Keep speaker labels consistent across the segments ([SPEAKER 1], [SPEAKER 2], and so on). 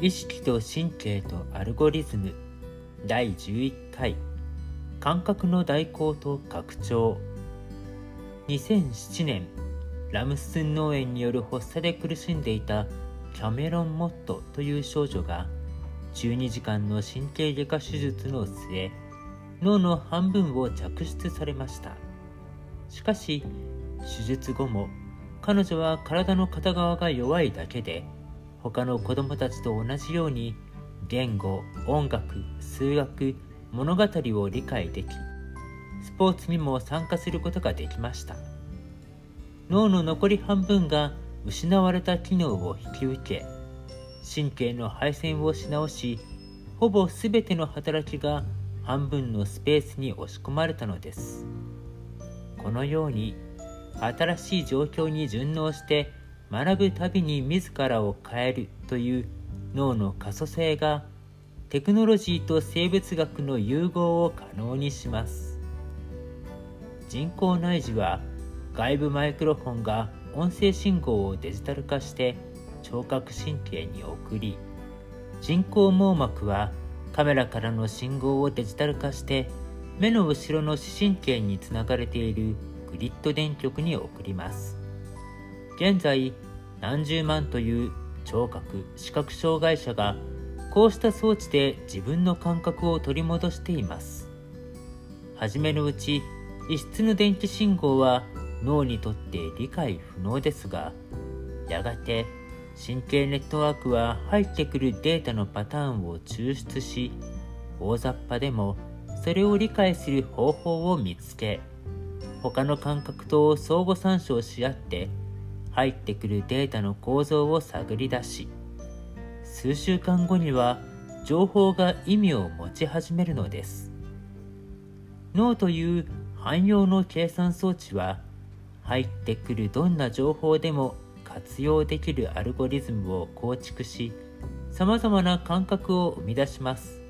[SPEAKER 1] 意識と神経とアルゴリズム。第11回。感覚の代行と拡張。2007年。ラムスン脳炎による発作で苦しんでいた。キャメロン・モットという少女が。12時間の神経外科手術の末。脳の半分を着出されました。しかし手術後も彼女は体の片側が弱いだけで他の子供たちと同じように言語音楽数学物語を理解できスポーツにも参加することができました。脳の残り半分が失われた機能を引き受け神経の配線をし直しほぼ全ての働きが半分のスペースに押し込まれたのです。このように新しい状況に順応して学ぶたびに自らを変えるという脳の可塑性がテクノロジーと生物学の融合を可能にします。人工内耳は外部マイクロフォンが音声信号をデジタル化して聴覚神経に送り人工網膜はカメラからの信号をデジタル化して目の後ろの視神経につながれているグリッド電極に送ります。現在何十万という聴覚視覚障害者がこうした装置で自分の感覚を取り戻しています。初めのうち異質の電気信号は脳にとって理解不能ですがやがて神経ネットワークは入ってくるデータのパターンを抽出し大雑把でもそれを理解する方法を見つけ他の感覚と相互参照し合って入ってくるデータの構造を探り出し数週間後には情報が意味を持ち始めるのです。脳という汎用の計算装置は入ってくるどんな情報でも活用できるアルゴリズムを構築しさまざまな感覚を生み出します。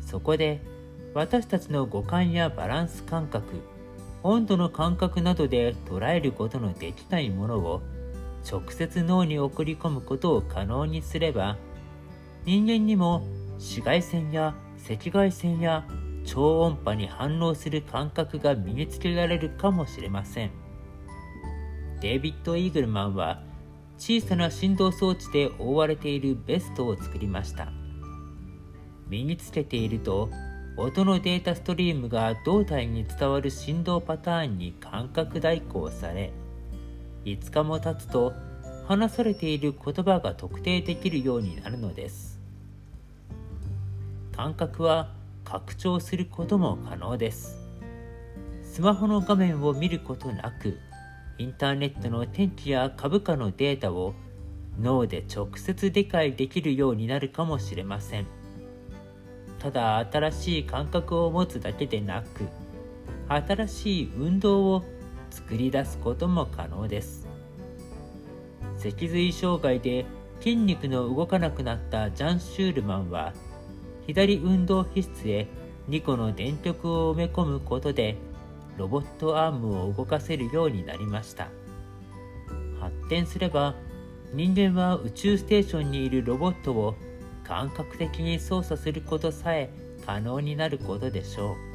[SPEAKER 1] そこで私たちの五感やバランス感覚温度の感覚などで捉えることのできないものを直接脳に送り込むことを可能にすれば人間にも紫外線や赤外線や超音波に反応する感覚が身につけられるかもしれません。デイビッド・イーグルマンは小さな振動装置で覆われているベストを作りました。身につけていると音のデータストリームが胴体に伝わる振動パターンに感覚代行され5日も経つと話されている言葉が特定できるようになるのです感覚は拡張することも可能ですスマホの画面を見ることなくインターネットの天気や株価のデータを脳で直接理解できるようになるかもしれません。ただ新しい感覚を持つだけでなく新しい運動を作り出すことも可能です。脊髄障害で筋肉の動かなくなったジャン・シュールマンは左運動皮質へ2個の電極を埋め込むことでロボットアームを動かせるようになりました。発展すれば人間は宇宙ステーションにいるロボットを感覚的に操作することさえ可能になることでしょう。